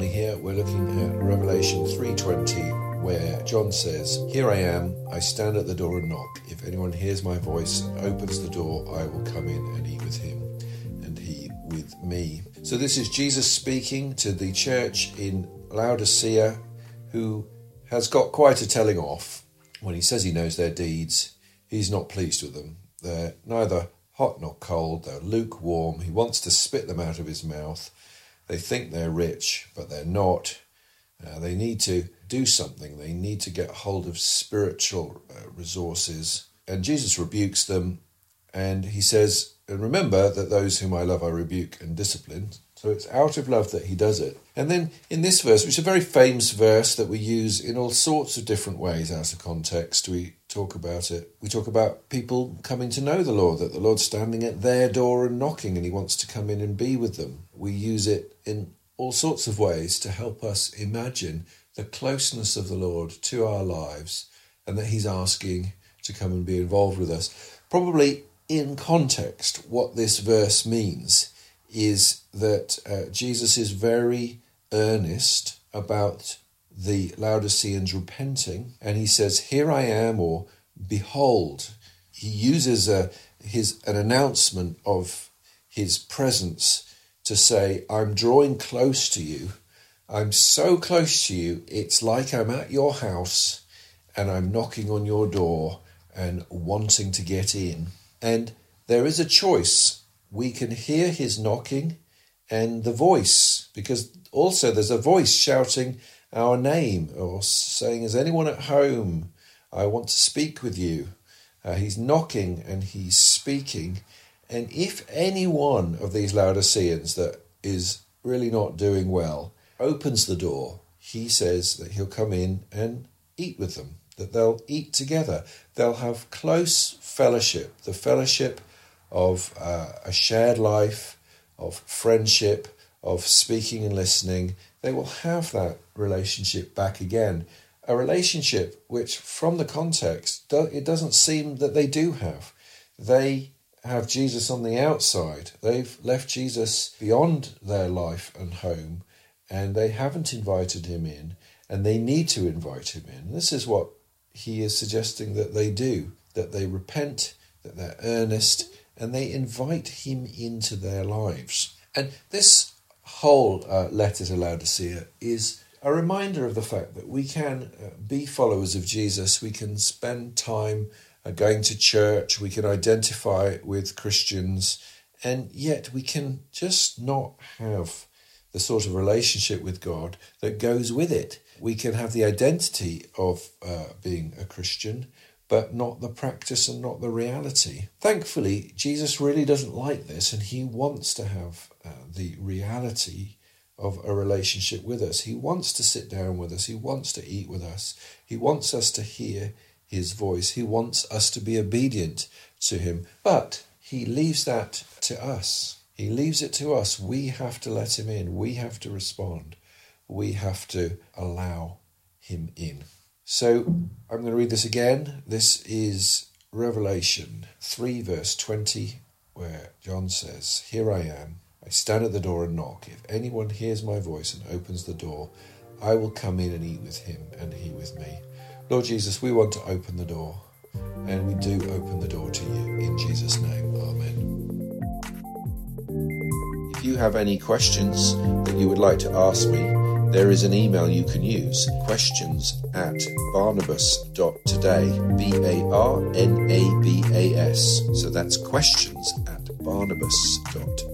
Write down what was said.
Here. We're looking at Revelation 3:20 where John says, "Here I am, I stand at the door and knock. If anyone hears my voice and opens the door, I will come in and eat with him and he with me." So this is Jesus speaking to the church in Laodicea who has got quite a telling off. When he says he knows their deeds, he's not pleased with them. They're neither hot nor cold, they're lukewarm. He wants to spit them out of his mouth. They think they're rich, but they're not. Uh, they need to do something. They need to get hold of spiritual uh, resources. And Jesus rebukes them and he says, And remember that those whom I love I rebuke and discipline. So it's out of love that he does it. And then in this verse, which is a very famous verse that we use in all sorts of different ways out of context, we talk about it. We talk about people coming to know the Lord, that the Lord's standing at their door and knocking, and he wants to come in and be with them. We use it in all sorts of ways to help us imagine the closeness of the Lord to our lives and that he's asking to come and be involved with us. Probably in context, what this verse means is that uh, Jesus is very earnest about the Laodiceans repenting, and he says, "Here I am," or "Behold." He uses a his an announcement of his presence to say, "I'm drawing close to you. I'm so close to you. It's like I'm at your house, and I'm knocking on your door and wanting to get in." And there is a choice we can hear his knocking and the voice, because also there's a voice shouting our name or saying, Is anyone at home? I want to speak with you. Uh, he's knocking and he's speaking. And if any one of these Laodiceans that is really not doing well opens the door, he says that he'll come in and eat with them, that they'll eat together. They'll have close fellowship, the fellowship of uh, a shared life, of friendship, of speaking and listening, they will have that relationship back again. A relationship which, from the context, it doesn't seem that they do have. They have Jesus on the outside. They've left Jesus beyond their life and home, and they haven't invited him in, and they need to invite him in. This is what he is suggesting that they do that they repent, that they're earnest, and they invite him into their lives. And this whole uh, letter to Laodicea is a reminder of the fact that we can uh, be followers of Jesus, we can spend time uh, going to church, we can identify with Christians, and yet we can just not have the sort of relationship with God that goes with it. We can have the identity of uh, being a Christian, but not the practice and not the reality. Thankfully, Jesus really doesn't like this, and he wants to have uh, the reality of a relationship with us. He wants to sit down with us, he wants to eat with us, he wants us to hear his voice, he wants us to be obedient to him, but he leaves that to us. He leaves it to us. We have to let him in. We have to respond. We have to allow him in. So I'm going to read this again. This is Revelation 3, verse 20, where John says, Here I am. I stand at the door and knock. If anyone hears my voice and opens the door, I will come in and eat with him and he with me. Lord Jesus, we want to open the door, and we do open the door to you. In Jesus' name, Amen. If you have any questions that you would like to ask me, there is an email you can use questions at barnabas.today, B A R N A B A S. So that's questions at barnabas.today